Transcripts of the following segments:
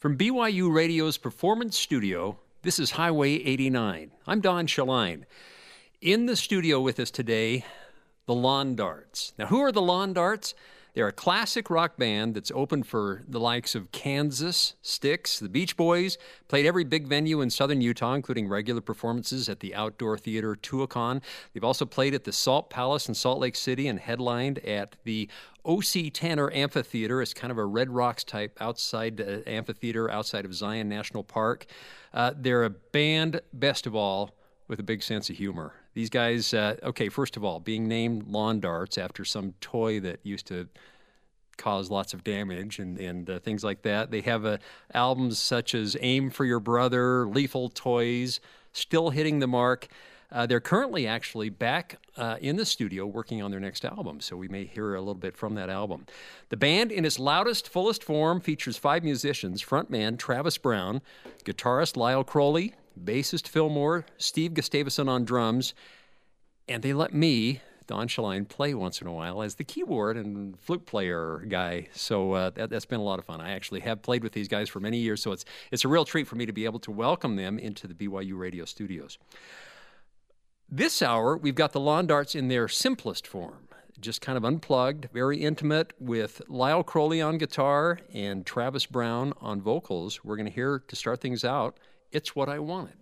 From BYU Radio's Performance Studio, this is Highway 89. I'm Don Shaline. In the studio with us today, the Lawn Darts. Now, who are the Lawn Darts? They're a classic rock band that's open for the likes of Kansas, Styx, the Beach Boys, played every big venue in southern Utah, including regular performances at the Outdoor Theater Tuacahn. They've also played at the Salt Palace in Salt Lake City and headlined at the O.C. Tanner Amphitheater. It's kind of a Red Rocks type outside uh, amphitheater outside of Zion National Park. Uh, they're a band, best of all, with a big sense of humor. These guys, uh, okay, first of all, being named lawn darts after some toy that used to cause lots of damage and, and uh, things like that. They have uh, albums such as Aim for Your Brother, Lethal Toys, still hitting the mark. Uh, they're currently actually back uh, in the studio working on their next album, so we may hear a little bit from that album. The band, in its loudest, fullest form, features five musicians frontman Travis Brown, guitarist Lyle Crowley, bassist Phil Moore, Steve Gustavson on drums, and they let me, Don Shaline, play once in a while as the keyboard and flute player guy. So uh, that, has been a lot of fun. I actually have played with these guys for many years, so it's it's a real treat for me to be able to welcome them into the BYU Radio studios. This hour, we've got the lawn darts in their simplest form just kind of unplugged, very intimate with Lyle Crowley on guitar and Travis Brown on vocals. We're going to hear to start things out it's What I Wanted.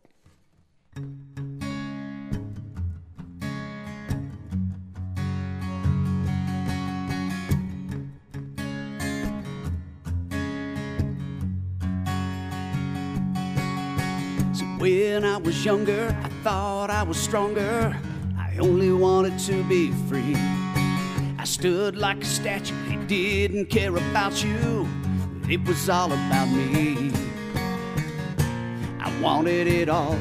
So when I was younger, I thought I was stronger. I only wanted to be free. I stood like a statue, I didn't care about you. It was all about me wanted it all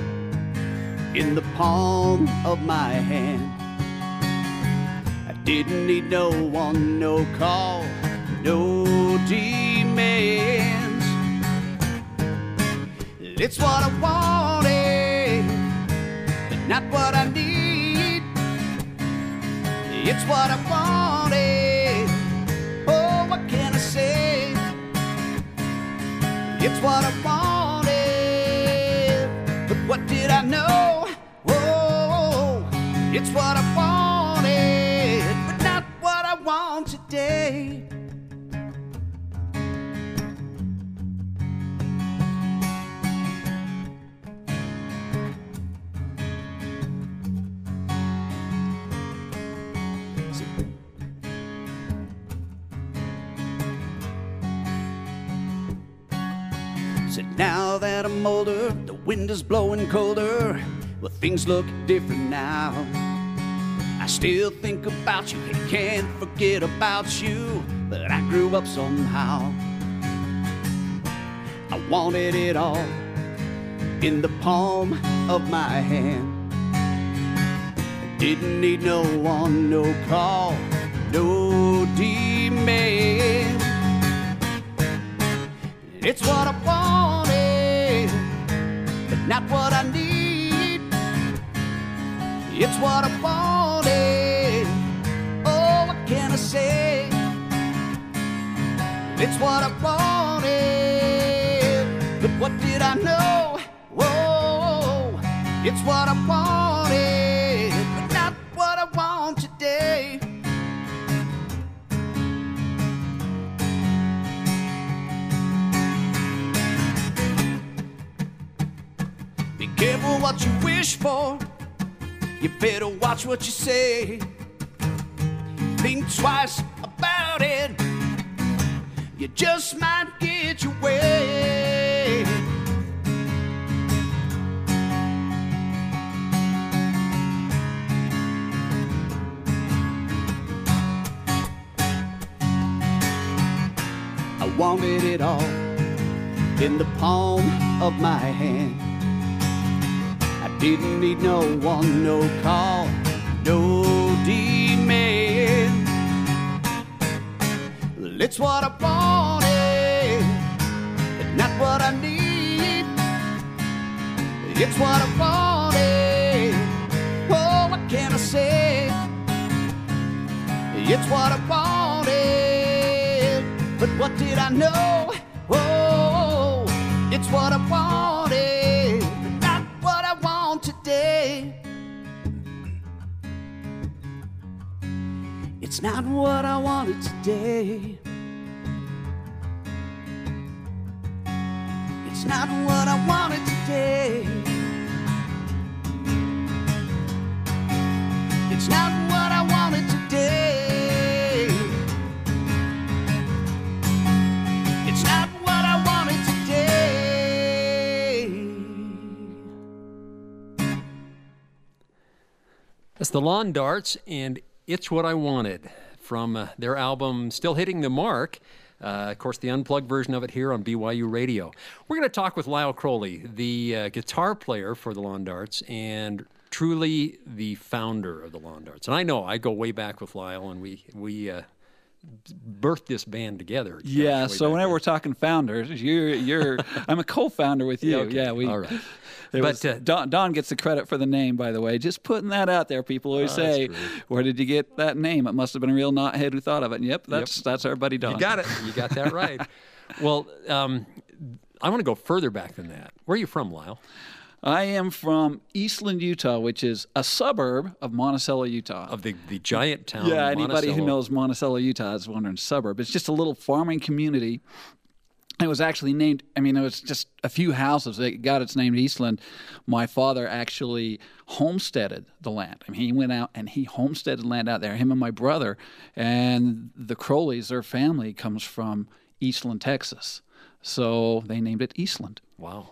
in the palm of my hand. I didn't need no one, no call, no demands. It's what I wanted, but not what I need. It's what I wanted. Oh, what can I say? It's what I want. Know? Whoa, it's what I wanted, but not what I want today. Now that I'm older, the wind is blowing colder. Well, things look different now. I still think about you and can't forget about you, but I grew up somehow. I wanted it all in the palm of my hand. I didn't need no one, no call, no demand. It's what I wanted, but not what I need. It's what I wanted. Oh, what can I say? It's what I wanted, but what did I know? Whoa, it's what I wanted, what you wish for. You better watch what you say. Think twice about it. You just might get your way. I wanted it all in the palm of my hand. Didn't need no one, no call, no demand. It's what I wanted, but not what I need. It's what I wanted. Oh, what can I say? It's what I wanted, but what did I know? Oh, It's what I wanted, It's not what I wanted today. It's not what I wanted today. It's not what I wanted today. It's not what I wanted today. That's the Lawn Darts, and it's what I wanted from uh, their album Still Hitting the Mark. Uh, of course, the unplugged version of it here on BYU Radio. We're going to talk with Lyle Crowley, the uh, guitar player for the Lawn Darts and truly the founder of the Lawn Darts. And I know I go way back with Lyle, and we we uh, birthed this band together. Yeah, so whenever then. we're talking founders, you're you're I'm a co-founder with you. Okay, Yeah, we all right. it But, was- uh, Don, Don gets the credit for the name, by the way. Just putting that out there. People always Oh, say, "Where did you get that name?" It must have been a real knothead who thought of it. And yep, that's that's our buddy Don. You got it. You got that right. well, um, I want to go further back than that. Where are you from, Lyle? I am from Eastland, Utah, which is a suburb of Monticello, Utah. Of the, the giant town. yeah, anybody who knows Monticello, Utah is wondering suburb. It's just a little farming community. It was actually named, I mean, it was just a few houses. It got its name Eastland. My father actually homesteaded the land. I mean, he went out and he homesteaded land out there, him and my brother. And the Crowleys, their family comes from Eastland, Texas. So they named it Eastland. Wow.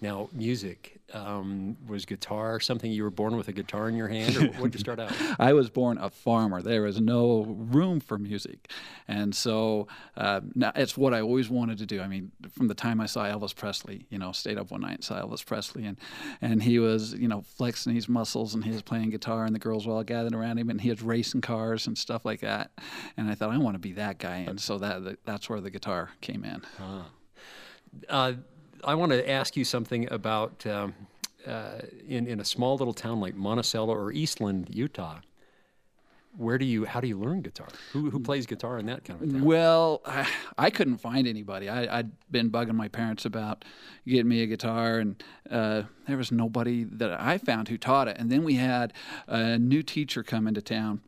Now, music um, was guitar something you were born with a guitar in your hand, or what did you start out? I was born a farmer. There was no room for music, and so uh, now it's what I always wanted to do. I mean, from the time I saw Elvis Presley, you know, stayed up one night and saw Elvis Presley, and and he was, you know, flexing his muscles, and he was playing guitar, and the girls were all gathered around him, and he was racing cars and stuff like that. And I thought I want to be that guy, and so that that's where the guitar came in. Uh, I want to ask you something about um, uh, in, in a small little town like Monticello or Eastland, Utah. Where do you, how do you learn guitar? Who, who plays guitar in that kind of town? Well, I, I couldn't find anybody. I, I'd been bugging my parents about getting me a guitar, and uh, there was nobody that I found who taught it. And then we had a new teacher come into town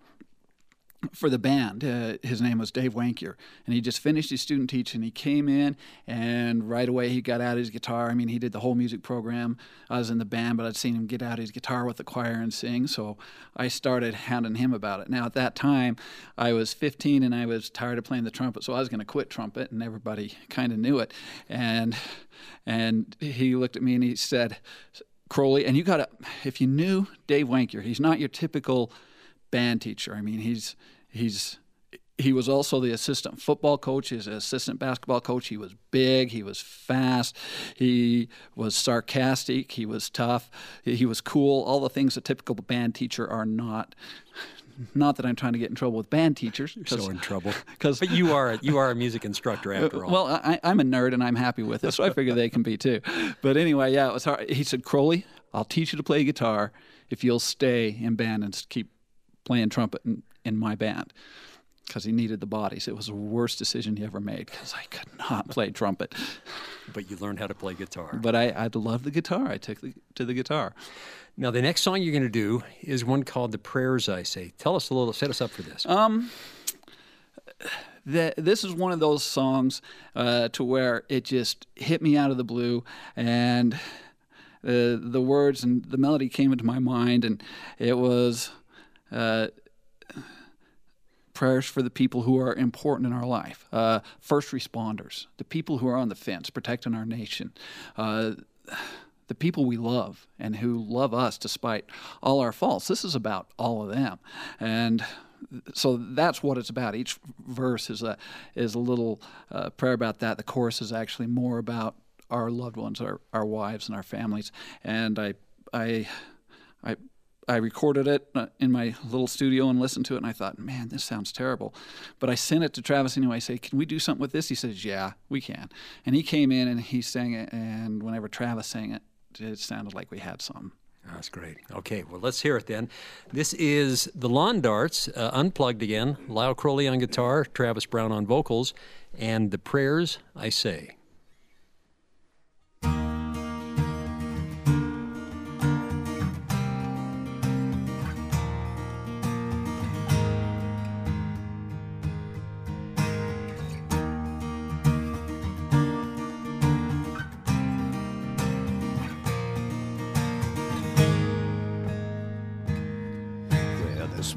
for the band. Uh, his name was Dave Wankier, and he just finished his student teaching. He came in, and right away he got out his guitar. I mean, he did the whole music program. I was in the band, but I'd seen him get out his guitar with the choir and sing, so I started hounding him about it. Now, at that time, I was 15 and I was tired of playing the trumpet, so I was going to quit trumpet, and everybody kind of knew it. And and he looked at me and he said, Crowley, and you got to, if you knew Dave Wankier, he's not your typical band teacher. I mean, he's he's he was also the assistant football coach, his assistant basketball coach. He was big, he was fast, he was sarcastic, he was tough, he was cool. All the things a typical band teacher are not. Not that I'm trying to get in trouble with band teachers. You're so in trouble. Because But you are, you are a music instructor uh, after all. well, I, I'm a nerd and I'm happy with it, so I figure they can be too. But anyway, yeah, it was hard. He said, Crowley, I'll teach you to play guitar if you'll stay in band and keep playing trumpet in, in my band. Because he needed the bodies. It was the worst decision he ever made because I could not play trumpet. but you learned how to play guitar. But I, I loved the guitar. I took the, to the guitar. Now, the next song you're going to do is one called The Prayers I Say. Tell us a little, set us up for this. Um, that this is one of those songs uh, to where it just hit me out of the blue and uh, the words and the melody came into my mind and it was uh, prayers for the people who are important in our life uh, first responders the people who are on the fence protecting our nation uh, the people we love and who love us despite all our faults. This is about all of them. And so that's what it's about. Each verse is a is a little uh, prayer about that. The chorus is actually more about our loved ones, our, our wives and our families. And I I I I recorded it uh, in my little studio and listened to it, and I thought, man, this sounds terrible. But I sent it to Travis anyway. I say, can we do something with this? He says, yeah, we can. And he came in and he sang it, and whenever Travis sang it, it sounded like we had something. That's great. Okay, well, let's hear it then. This is the Lawn Darts, uh, unplugged again. Lyle Crowley on guitar, Travis Brown on vocals, and the prayers I say.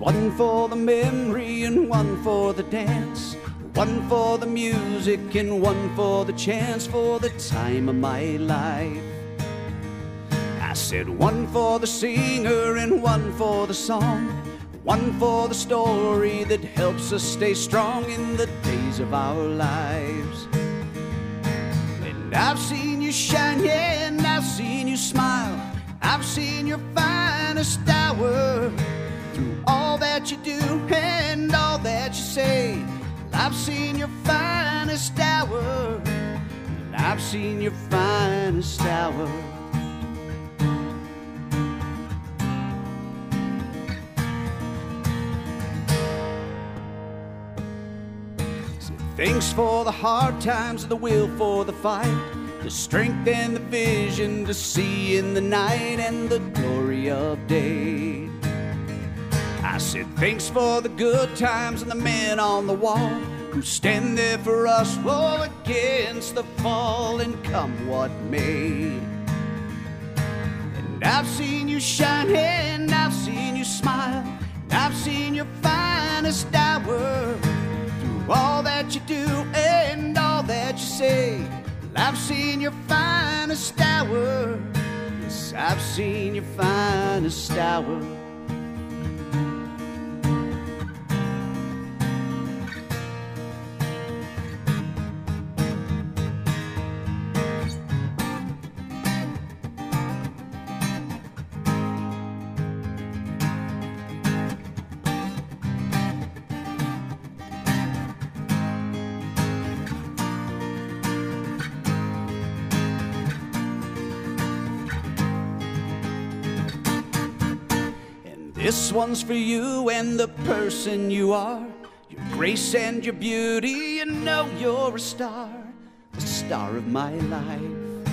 One for the memory and one for the dance. One for the music and one for the chance for the time of my life. I said one for the singer and one for the song. One for the story that helps us stay strong in the days of our lives. And I've seen you shine, yeah, and I've seen you smile. I've seen your finest hour all that you do and all that you say. I've seen your finest hour. And I've seen your finest hour. So thanks for the hard times, the will for the fight, the strength and the vision to see in the night and the glory of day. I said, thanks for the good times and the men on the wall who stand there for us, all against the fall and come what may. And I've seen you shine and I've seen you smile, and I've seen your finest hour through all that you do and all that you say. I've seen your finest hour. Yes, I've seen your finest hour. One's for you and the person you are. Your grace and your beauty, you know you're a star, the star of my life.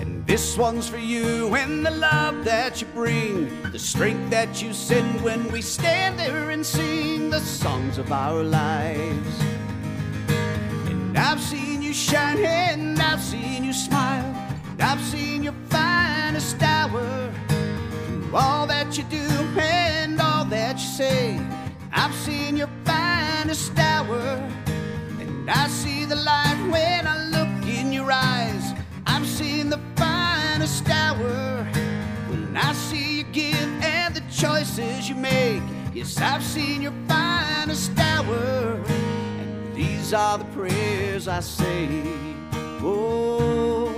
And this one's for you and the love that you bring, the strength that you send when we stand there and sing the songs of our lives. And I've seen you shine and I've seen you smile, and I've seen your finest hour all that you do and all that you say. I've seen your finest hour, and I see the light when I look in your eyes. I've seen the finest hour when I see you give and the choices you make. Yes, I've seen your finest hour, and these are the prayers I say. Oh,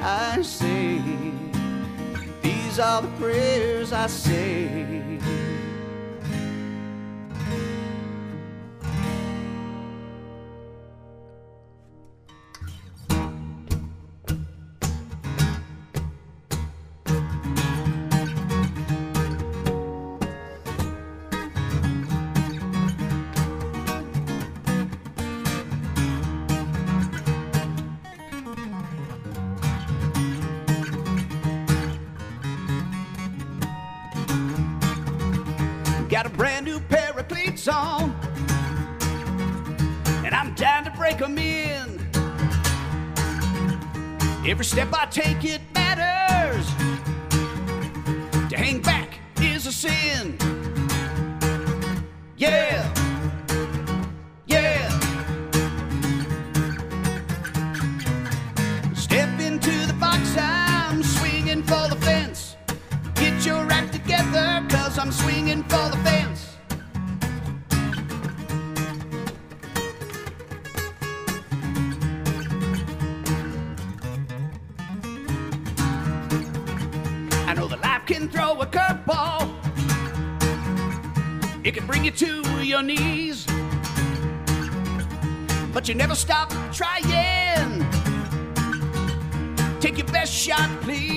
I say. Are the prayers I say. Every step I take, it to your knees. But you never stop trying. Take your best shot, please.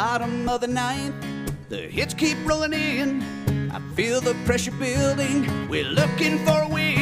Bottom of the ninth. The hits keep rolling in. I feel the pressure building. We're looking for a win.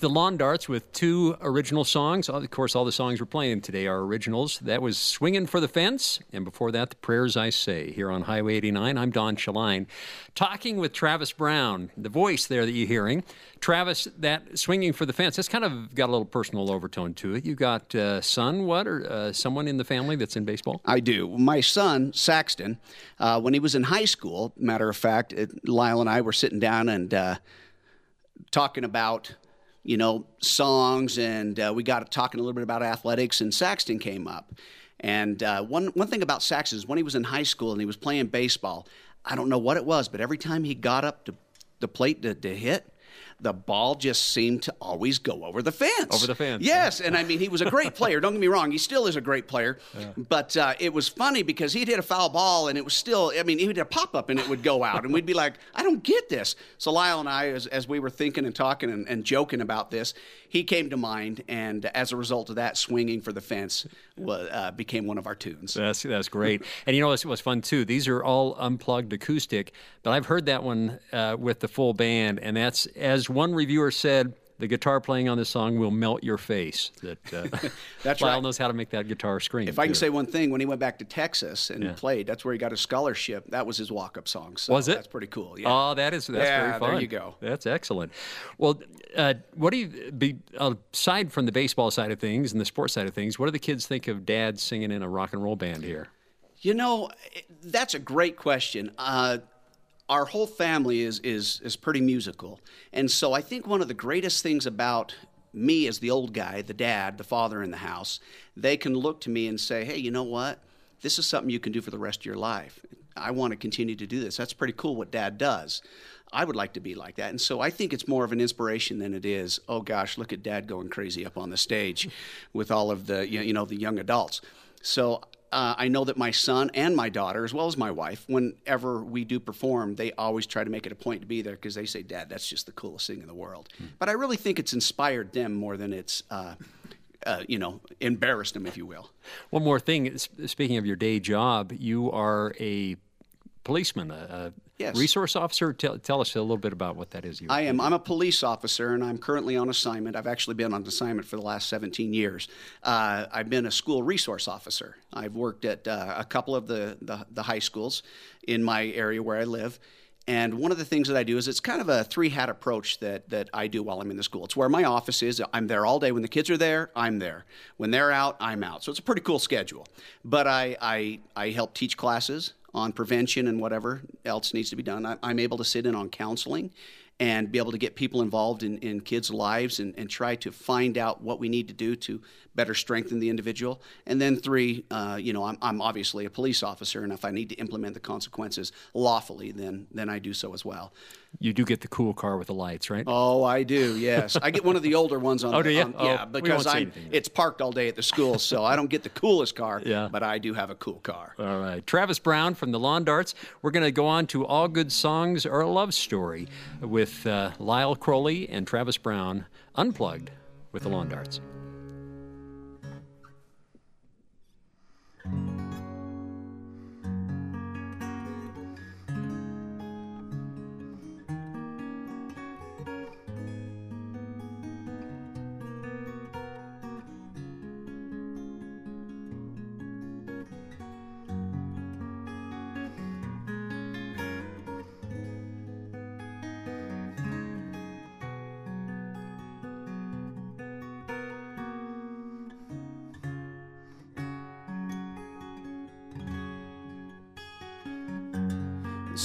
The Lawn Darts with two original songs. Of course, all the songs we're playing today are originals. That was Swinging for the Fence, and before that, The Prayers I Say, here on Highway 89. I'm Don Shaline, talking with Travis Brown, the voice there that you're hearing. Travis, that Swinging for the Fence, that's kind of got a little personal overtone to it. You got uh, son, what, or uh, someone in the family that's in baseball? I do. My son, Saxton, uh, when he was in high school, matter of fact, it, Lyle and I were sitting down and uh, talking about, you know, songs, and uh, we got talking a little bit about athletics, and Saxton came up. And uh, one, one thing about Saxton is when he was in high school and he was playing baseball, I don't know what it was, but every time he got up to the plate to, to hit, the ball just seemed to always go over the fence. Over the fence, Yes, and I mean he was a great player. Don't get me wrong; he still is a great player. Yeah. But uh, it was funny because he'd hit a foul ball, and it was still. I mean, he would hit a pop up, and it would go out, and we'd be like, "I don't get this." So Lyle and I, as, as we were thinking and talking and, and joking about this, he came to mind, and as a result of that, swinging for the fence uh, became one of our tunes. That's that's great. and you know what's, what's fun too? These are all unplugged acoustic, but I've heard that one uh, with the full band, and that's as one reviewer said. The guitar playing on this song will melt your face. That uh, That's Lyle right. knows how to make that guitar scream. If I can too. say one thing, when he went back to Texas and Yeah. played, that's where he got his scholarship. That was his walk-up song. So Was it? That's pretty cool. Yeah. Oh, that is that's Yeah, very there you go. That's excellent. Well, uh, what do you be aside from the baseball side of things and the sports side of things? What do the kids think of Dad singing in a rock and roll band here? You know, that's a great question. Uh, our whole family is, is, is pretty musical. And so I think one of the greatest things about me as the old guy, the dad, the father in the house, they can look to me and say, hey, you know what? This is something you can do for the rest of your life. I want to continue to do this. That's pretty cool what dad does. I would like to be like that. And so I think it's more of an inspiration than it is, oh gosh, look at dad going crazy up on the stage with all of the, you know, the young adults. So uh, I know that my son and my daughter, as well as my wife, whenever we do perform, they always try to make it a point to be there because they say, Dad, that's just the coolest thing in the world. But I really think it's inspired them more than it's, uh, uh, you know, embarrassed them, if you will. One more thing. Speaking of your day job, you are a policeman, a, a Yes. resource officer. Tell, tell us a little bit about what that is. You I am. I'm a police officer, and I'm currently on assignment. I've actually been on assignment for the last 17 years. Uh, I've been a school resource officer. I've worked at uh, a couple of the, the the high schools in my area where I live. And one of the things that I do is it's kind of a three hat approach that, that I do while I'm in the school. It's where my office is. I'm there all day. When the kids are there, I'm there. When they're out, I'm out. So it's a pretty cool schedule. But I, I, I help teach classes on prevention and whatever else needs to be done. I, I'm able to sit in on counseling and be able to get people involved in, in kids' lives and, and try to find out what we need to do to better strengthen the individual. And then three, uh, you know, I'm, I'm obviously a police officer, and if I need to implement the consequences lawfully, then then I do so as well. you do get the cool car with the lights, right? Oh, I do. Yes, I get one of the older ones on. Oh, the, do you? on- Oh, yeah, because I'm. It's parked all day at the school, so I don't get the coolest car. Yeah. but I do have a cool car. All right. Travis Brown from the Lawn Darts. We're going to go on to All Good Songs Are a Love Story with uh, Lyle Crowley and Travis Brown, unplugged with the Lawn Darts.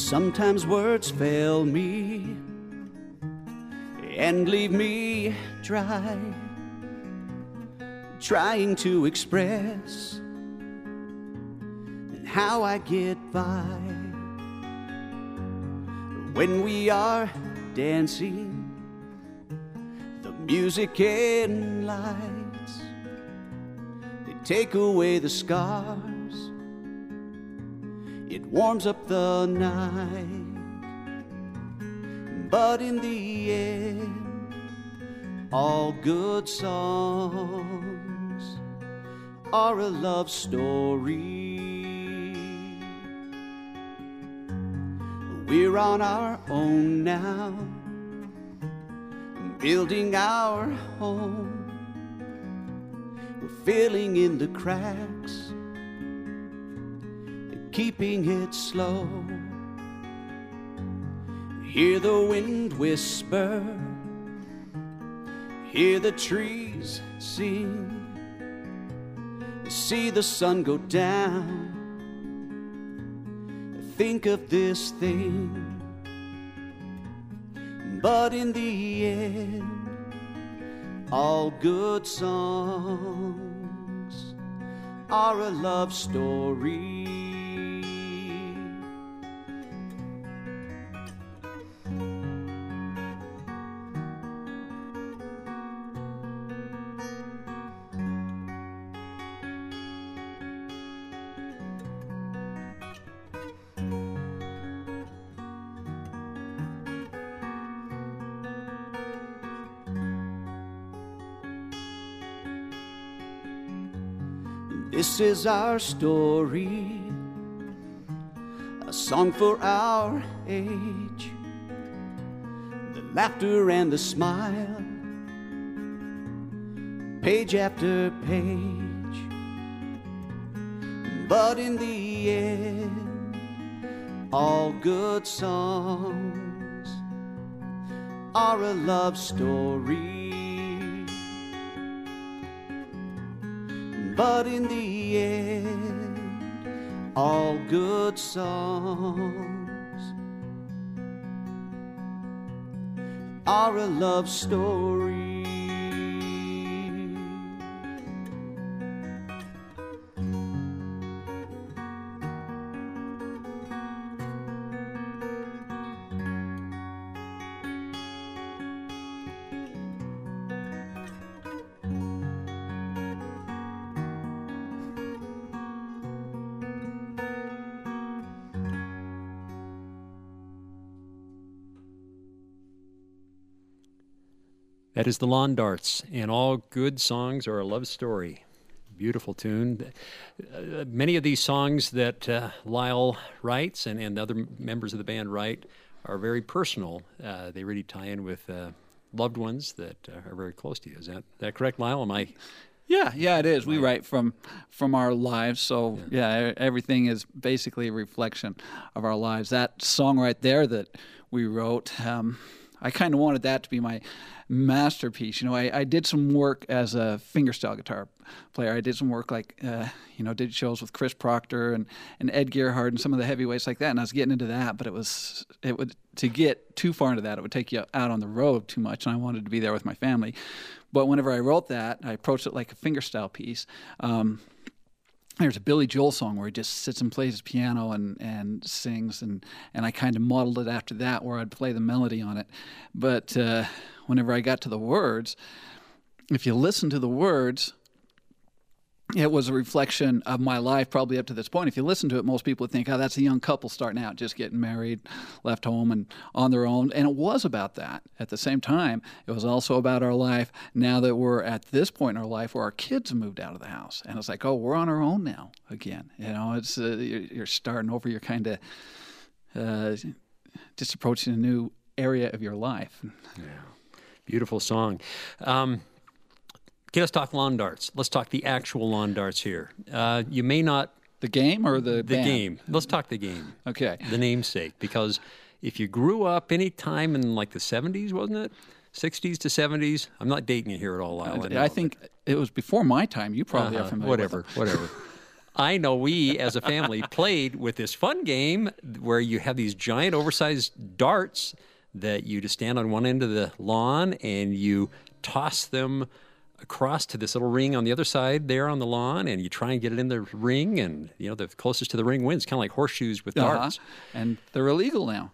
Sometimes words fail me, and leave me dry, trying to express how I get by when we are dancing. The music and lights they take away the scars. Warms up the night. But in the end, all good songs are a love story. We're on our own now, building our home. We're filling in the cracks, keeping it slow. Hear the wind whisper, hear the trees sing, see the sun go down. Think of this thing, but in the end, all good songs are a love story. This is our story, a song for our age. The laughter and the smile, page after page. But in the end, all good songs are a love story. But in the end, all good songs are a love story. That is the Lawn Darts, and all good songs are a love story. Beautiful tune. Uh, many of these songs that uh, Lyle writes and, and other members of the band write are very personal. Uh, they really tie in with uh, loved ones that uh, are very close to you. Is that, that correct, Lyle? Am I? Yeah, yeah, it is. We write from from our lives, so yeah. yeah, everything is basically a reflection of our lives. That song right there that we wrote, um, I kind of wanted that to be my masterpiece. You know, I, I did some work as a fingerstyle guitar player. I did some work like, uh, you know, did shows with Chris Proctor and, and Ed Gerhard and some of the heavyweights like that. And I was getting into that, but it was, it would, to get too far into that, it would take you out on the road too much. And I wanted to be there with my family. But whenever I wrote that, I approached it like a fingerstyle piece. Um, there's a Billy Joel song where he just sits and plays his piano and, and sings, and, and I kind of modeled it after that, where I'd play the melody on it. But uh, whenever I got to the words, if you listen to the words, it was a reflection of my life probably up to this point. If you listen to it, most people would think, oh, that's a young couple starting out, just getting married, left home, and on their own. And it was about that. At the same time, it was also about our life now that we're at this point in our life where our kids moved out of the house. And it's like, oh, we're on our own now again. You know, it's uh, you're starting over. You're kind of uh, just approaching a new area of your life. Yeah. Beautiful song. Um, okay, let's talk lawn darts. Let's talk the actual lawn darts here. Uh, you may not. The game or the The band? game. Let's talk the game. Okay. The namesake. Because if you grew up any time in like the 70s, wasn't it? 60s to 70s. I'm not dating you here at all, Lyle. know, I think it was before my time. You probably uh-huh, are familiar. Whatever, whatever. I know we as a family played with this fun game where you have these giant oversized darts that you just stand on one end of the lawn and you toss them across to this little ring on the other side there on the lawn, and you try and get it in the ring, and you know the closest to the ring wins. Kind of like horseshoes with Uh-huh. darts. And they're illegal now.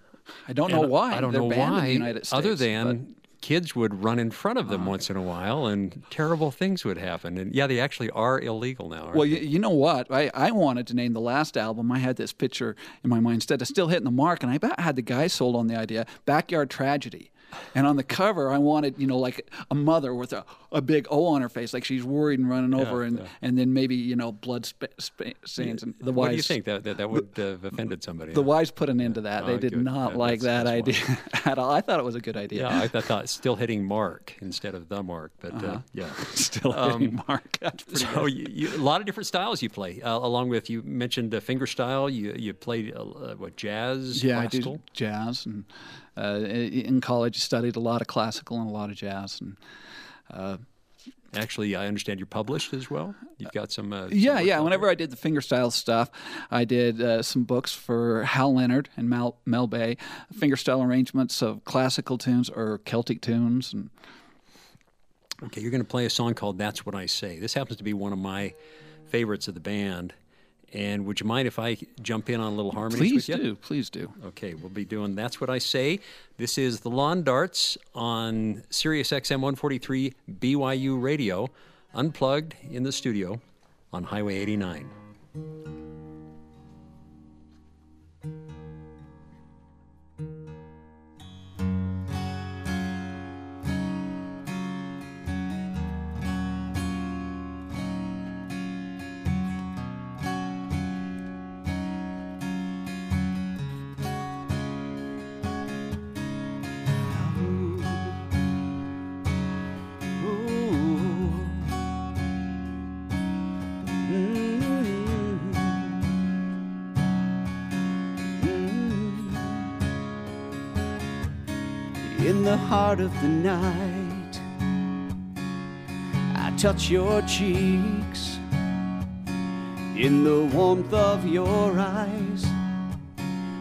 I don't know why. I don't they're know banned why. in the United States. other but- than kids would run in front of them once in a while, and terrible things would happen. And yeah, they actually are illegal now. Well, you, you know what? I, I wanted to name the last album. I had this picture in my mind instead of still hitting the mark, and I about had the guy sold on the idea Backyard Tragedy. And on the cover, I wanted, you know, like a mother with a, a big O on her face, like she's worried and running over, and, and then maybe, you know, blood spa- spa- stains. And the what do you think that that, that would uh, have offended somebody? the wives put an end to that. They Oh, did good. not Yeah, like that idea at all. I thought it was a good idea. yeah, I, th- thought still hitting mark instead of the mark, but uh, yeah. Still hitting mark. So you, you, a lot of different styles you play, uh, along with you mentioned the finger style. You you played uh, uh, what jazz, yeah, classical. I do jazz, and uh, in college studied a lot of classical and a lot of jazz, and Actually, I understand you're published as well. You've got some. Uh, yeah, work yeah. Whenever I did the fingerstyle stuff, I did uh, some books for Hal Leonard and Mel, Mel Bay, fingerstyle arrangements of classical tunes or Celtic tunes, and. Okay, you're going to play a song called "That's What I Say." This happens to be one of my favorites of the band. And would you mind if I jump in on a little harmony? please with you? do, please do. Okay, we'll be doing That's What I Say. This is the Lawn Darts on Sirius XM 143 BYU Radio, unplugged in the studio on Highway 89. Of the night, I touch your cheeks. In the warmth of your eyes,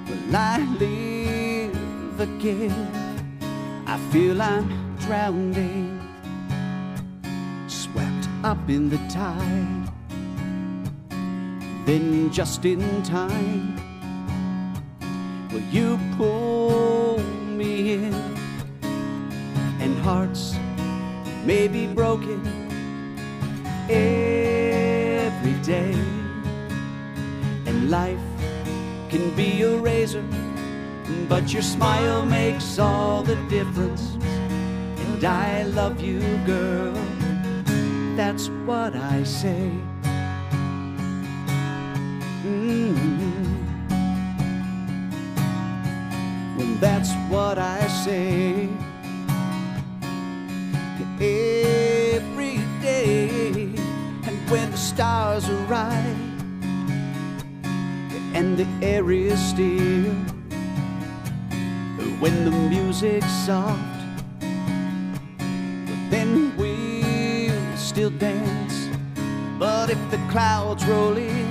will I live again? I feel I'm drowning, swept up in the tide. Then, just in time, will you pull hearts may be broken every day, and life can be a razor, but your smile makes all the difference. And I love you, girl. That's what I say. Mm. Well, that's what I say every day. And when the stars are and the air is still, when the music's soft, then we'll still dance. But if the clouds roll in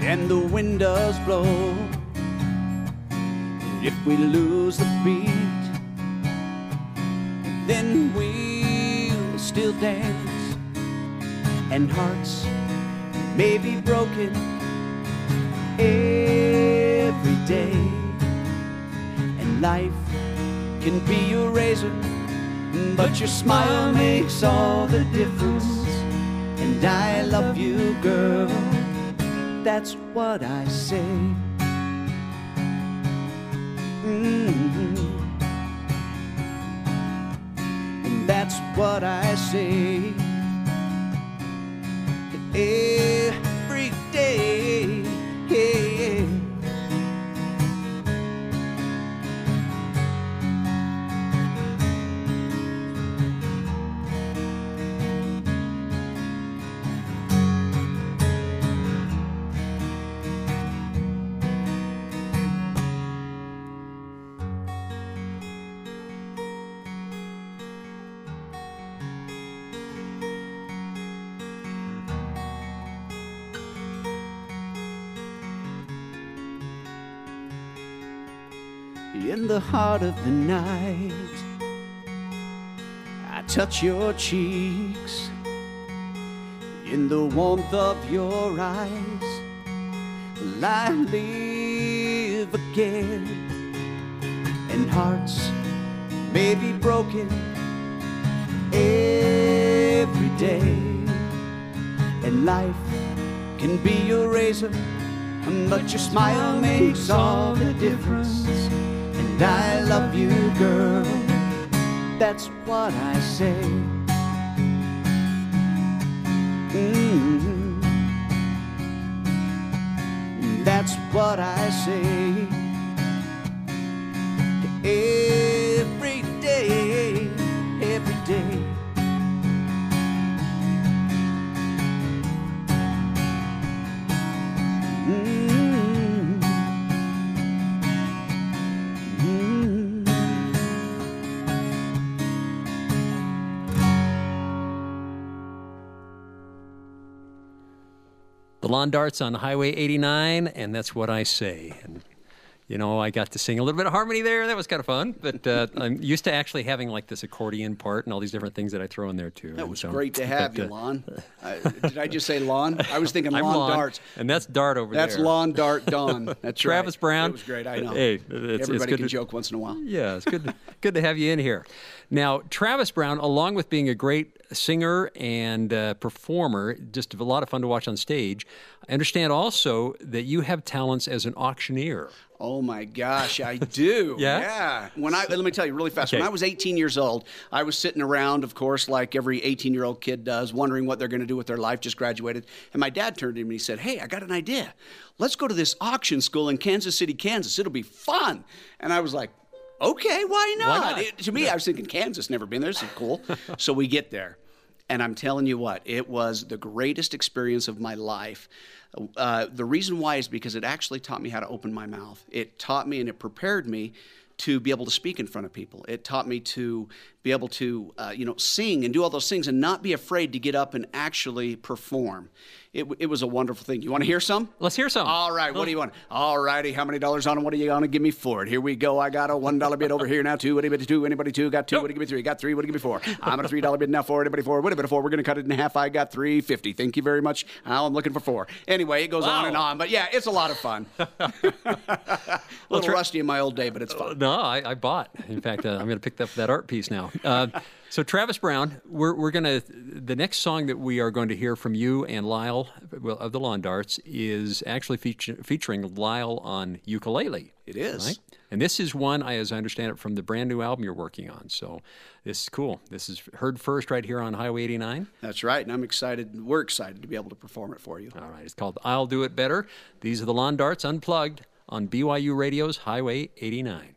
and the wind does blow, if we lose the beat, then we'll still dance. And hearts may be broken every day. And life can be a razor, but your smile makes all the difference. And I love you, girl. That's what I say. Mhm. And that's what I say every day. In the heart of the night. I touch your cheeks in the warmth of your eyes. Will I live again? And hearts may be broken every day. And life can be your razor, but your smile makes all the difference. I love you, girl. That's what I say. Mhm. That's what I say. Lawn Darts on Highway 89, and that's what I say. And you know, I got to sing a little bit of harmony there. That was kind of fun. But uh, I'm used to actually having like this accordion part and all these different things that I throw in there too. That was so- great to have but, you, uh, Lon. I, did I just say lawn? I was thinking lawn, Lon, darts. and that's Dart over That's there. That's lawn dart Don. That's Travis right. Brown. It was great. I know. Hey, it's- it's Everybody good can to- joke once in a while. Yeah, it's good. good to have you in here. Now, Travis Brown, along with being a great singer and uh, performer, just a lot of fun to watch on stage. I understand also that you have talents as an auctioneer. Oh my gosh, I do. Yeah? Yeah. When I let me tell you really fast. When I was 18 years old, I was sitting around, of course, like every 18 year old kid does, wondering what they're going to do with their life. Just graduated, and my dad turned to me and he said, "Hey, I got an idea. Let's go to this auction school in Kansas City, Kansas. It'll be fun." And I was like. Okay, why not? not? It- to me, I was thinking Kansas, never been there. This is cool. so we get there. And I'm telling you what, it was the greatest experience of my life. Uh, the reason why is because it actually taught me how to open my mouth. It taught me and it prepared me to be able to speak in front of people. It taught me to be able to, uh, you know, sing and do all those things and not be afraid to get up and actually perform. It, it was a wonderful thing. You want to hear some? Let's hear some. All right, what do you want? All righty, how many dollars on it? What are you gonna give me for it? Here we go. I got a one dollar bid over here now. Two, anybody two, anybody two, got two, what do you give me three? Got three, what do you give me four? I'm at a three dollar bid now for anybody four, what do you me four? We're gonna cut it in half. I got three fifty. Thank you very much. Now I'm looking for four. Anyway, it goes on and on, but yeah, it's a lot of fun. a little rusty in my old day, but it's fun. No, I, I bought. In fact, uh, I'm going to pick up that art piece now. Uh, so, Travis Brown, we're, we're to, the next song that we are going to hear from you and Lyle well, of the Lawn Darts is actually feature, featuring Lyle on ukulele. It is. Right? And this is one, I, as I understand it, from the brand new album you're working on. So, this is cool. This is heard first right here on Highway 89. That's right, and I'm excited. We're excited to be able to perform it for you. All right, it's called I'll Do It Better. These are the Lawn Darts Unplugged on BYU Radio's Highway 89.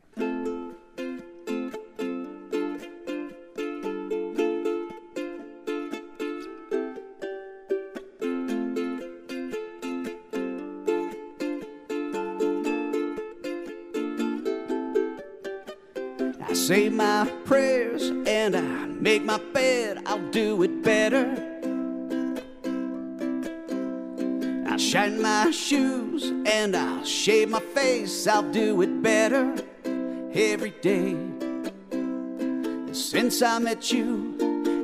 Say my prayers and I make my bed, I'll do it better. I shine my shoes and I'll shave my face, I'll do it better every day. And Since I met you,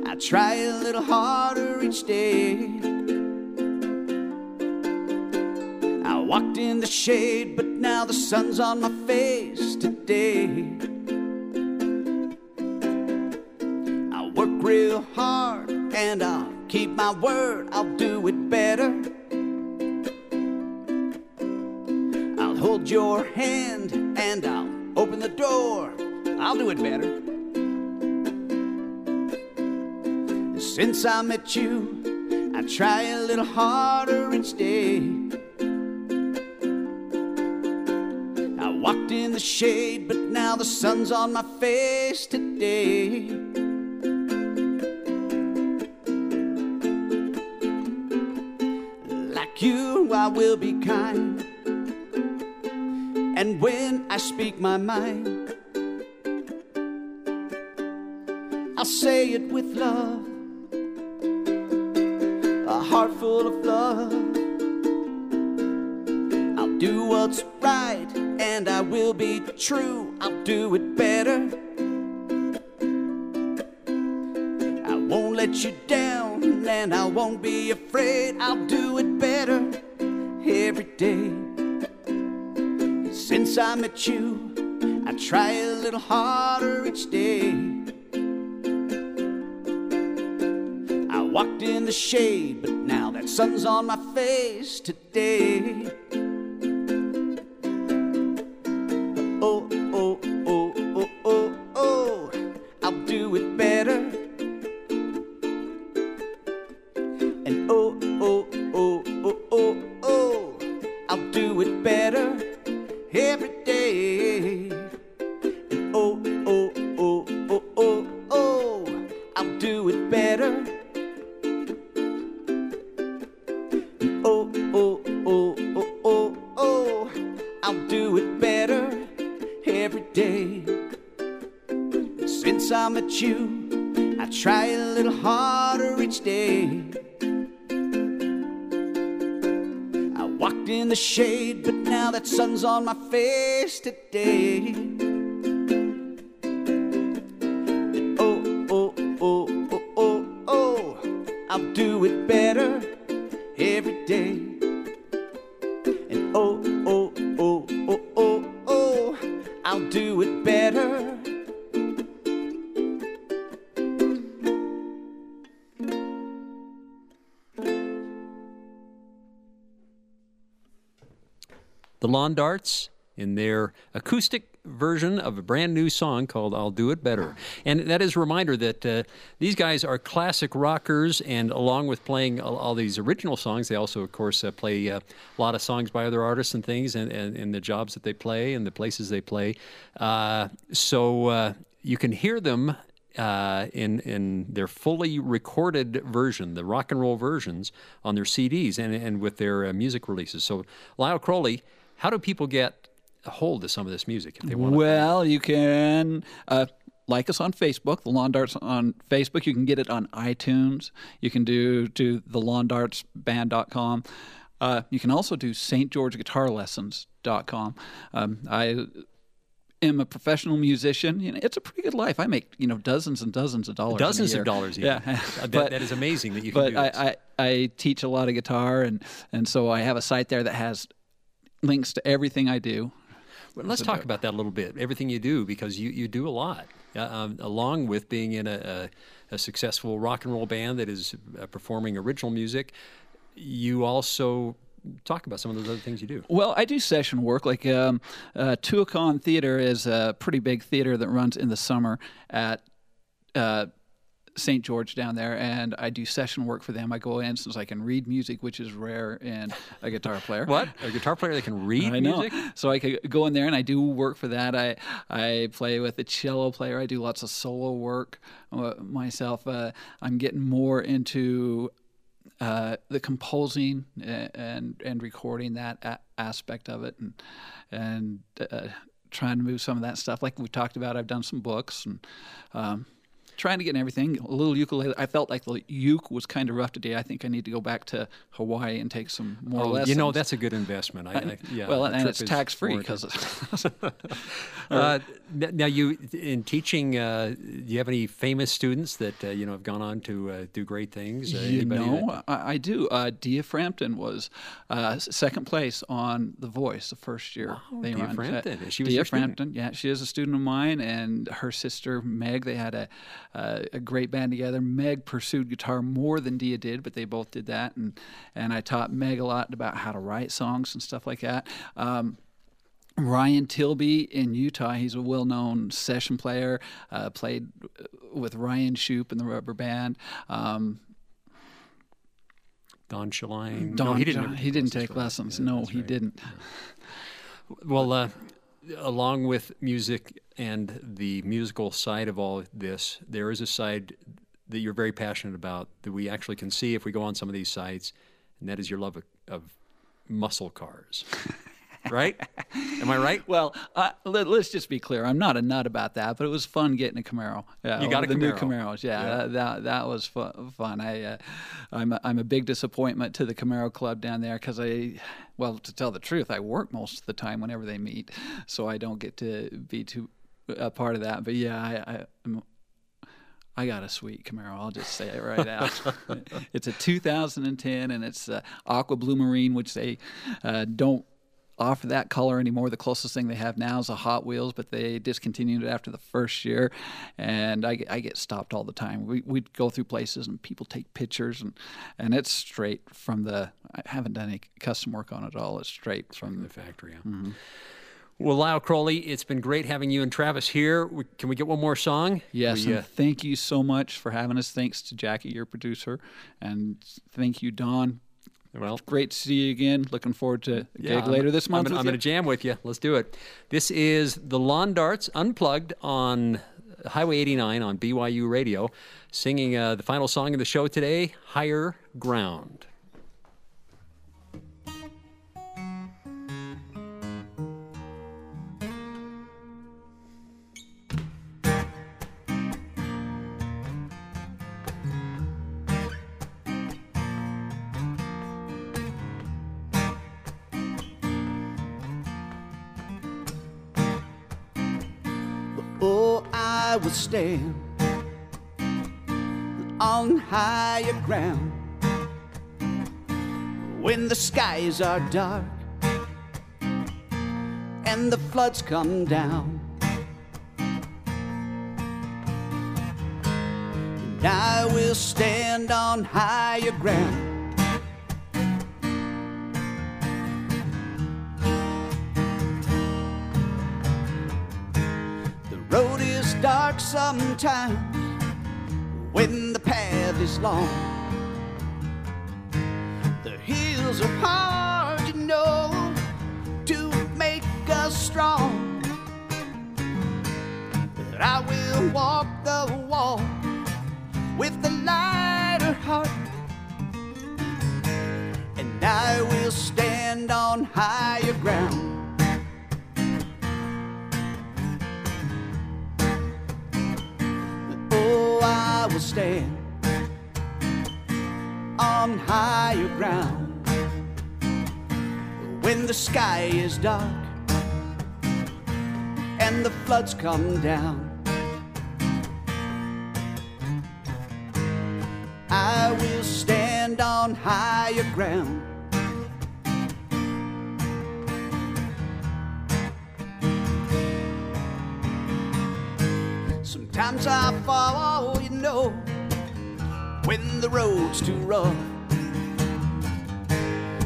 I try a little harder each day. I walked in the shade, but now the sun's on my face today. Real hard and I'll keep my word, I'll do it better. I'll hold your hand and I'll open the door, I'll do it better. Since I met you, I try a little harder each day. I walked in the shade, but now the sun's on my face today. Will be kind. And when I speak my mind, I'll say it with love, a heart full of love. I'll do what's right and I will be true. I'll do it better. I won't let you down and I won't be afraid. I'll do Since I met you, I try a little harder each day. I walked in the shade, but now that sun's on my face today. Oh, oh, oh, oh, oh, oh, I'll do it better every day. And oh, oh, oh, oh, oh, oh, I'll do it better. The Lawn Darts in their acoustic version of a brand new song called I'll Do It Better. And that is a reminder that uh, these guys are classic rockers, and along with playing all, all these original songs, they also, of course, uh, play uh, a lot of songs by other artists and things, and, and, and the jobs that they play and the places they play. Uh, so uh, you can hear them uh, in in their fully recorded version, the rock and roll versions on their CDs and and with their music releases. So Lyle Crowley, how do people get hold of some of this music if they want? Well, you can uh, like us on Facebook, the Lawn Darts on Facebook. You can get it on iTunes. You can do to the lawndartsband.com. Uh, you can also do stgeorgeguitarlessons.com. Um, I am a professional musician. You know, it's a pretty good life. I make you know dozens and dozens of dollars. Dozens of dollars. Even. Yeah, Uh, that, that is amazing that you can but do this. I, I, I teach a lot of guitar, and, and so I have a site there that has links to everything I do. Let's talk about that a little bit. Everything you do, because you, you do a lot, uh, um, along with being in a, a, a successful rock and roll band that is uh, performing original music. You also talk about some of those other things you do. Well, I do session work. Like um, uh, Tuacahn Theater is a pretty big theater that runs in the summer at uh, St. George down there, and I do session work for them. I go in since I can read music, which is rare in a guitar player. What a guitar player that can read I know. music? So I could go in there and I do work for that. I I play with a cello player. I do lots of solo work uh, myself. Uh, I'm getting more into uh, the composing and and recording that a- aspect of it and and uh, trying to move some of that stuff. Like we talked about, I've done some books and. Um, Trying to get in everything, a little ukulele. I felt like the uke was kind of rough today. I think I need to go back to Hawaii and take some more Oh, lessons. you know that's a good investment. I, I, yeah, well, and it's tax free because Uh, now, you in teaching, uh, do you have any famous students that uh, you know have gone on to uh, do great things? Uh, You know, that- I, I do. Uh, Dia Frampton was uh, second place on The Voice the first year. they Dia. Frampton. She was Dia your student? Frampton, yeah, she is a student of mine, and her sister Meg. They had a uh, a great band together. Meg pursued guitar more than Dia did, but they both did that, and and I taught Meg a lot about how to write songs and stuff like that. Um, Ryan Tilby in Utah. He's a well-known session player. Uh, played with Ryan Shupe in the Rubber Band. Um, Don Shaline. Don, no, he didn't. John- he didn't take lessons. Yeah, no, he right. didn't. Well, uh, along with music and the musical side of all this, there is a side that you're very passionate about that we actually can see if we go on some of these sites, and that is your love of, of muscle cars. right? Am I right? Well, uh, let, us just be clear. I'm not a nut about that, but it was fun getting a Camaro. Yeah, you got a the Camaro. new Camaros. Yeah, yeah. That, that, that was fun. I uh, I'm a, I'm a big disappointment to the Camaro Club down there because I, well, to tell the truth, I work most of the time whenever they meet, so I don't get to be too a part of that. But yeah, I, I I'm, I got a sweet Camaro. I'll just say it right out. it's a 2010, and it's uh, aqua blue marine, which they uh, don't offer that color anymore. The closest thing they have now is a Hot Wheels, but they discontinued it after the first year. And I, I get stopped all the time. We we go through places and people take pictures, and and it's straight from the. I haven't done any custom work on it at all. It's straight from, from the factory. Yeah. Mm-hmm. Well, Lyle Crowley, it's been great having you and Travis here. Can we get one more song? Yes, we, uh... thank you so much for having us. Thanks to Jackie, your producer, and thank you, Don. Well, great to see you again. Looking forward to yeah, gig later this month. I'm, I'm going to jam with you. Let's do it. This is the Lawn Darts Unplugged on Highway 89 on BYU Radio, singing uh, the final song of the show today, Higher Ground. Stand on higher ground when the skies are dark and the floods come down. And I will stand on higher ground. Dark sometimes when the path is long. The hills are hard, you know, to make us strong. But I will walk the walk with a lighter heart, and I will stand on higher ground. Stand on higher ground when the sky is dark and the floods come down. I will stand on higher ground. Sometimes I fall know when the road's too rough.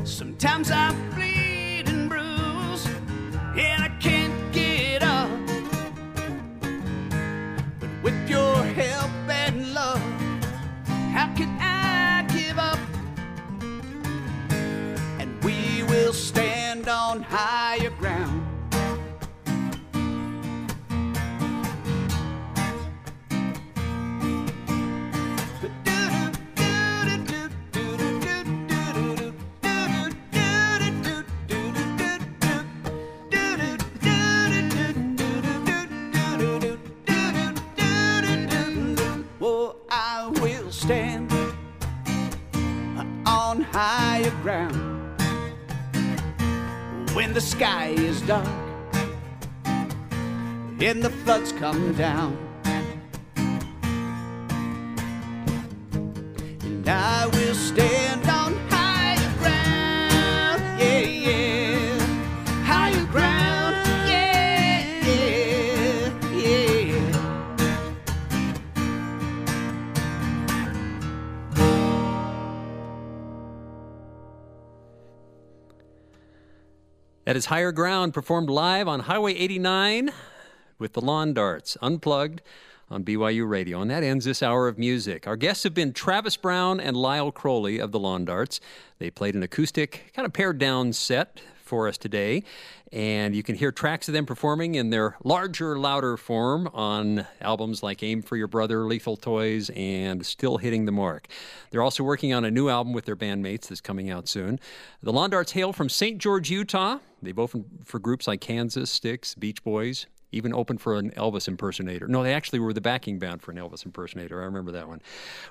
Sometimes I when the sky is dark and the floods come down. And I will stand That is Higher Ground, performed live on Highway 89 with the Lawn Darts, unplugged on BYU Radio. And that ends this hour of music. Our guests have been Travis Brown and Lyle Crowley of the Lawn Darts. They played an acoustic, kind of pared down set for us today. And you can hear tracks of them performing in their larger, louder form on albums like Aim for Your Brother, Lethal Toys, and Still Hitting the Mark. They're also working on a new album with their bandmates that's coming out soon. The Lawn Darts hail from St. George, Utah. They've opened for groups like Kansas, Styx, Beach Boys, even opened for an Elvis impersonator. No, they actually were the backing band for an Elvis impersonator. I remember that one.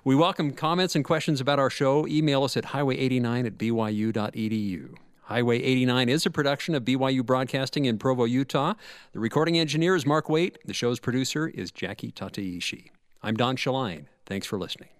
We welcome comments and questions about our show. Email us at highway89 at byu.edu. Highway 89 is a production of BYU Broadcasting in Provo, Utah. The recording engineer is Mark Waite. The show's producer is Jackie Tataishi. I'm Don Shaline. Thanks for listening.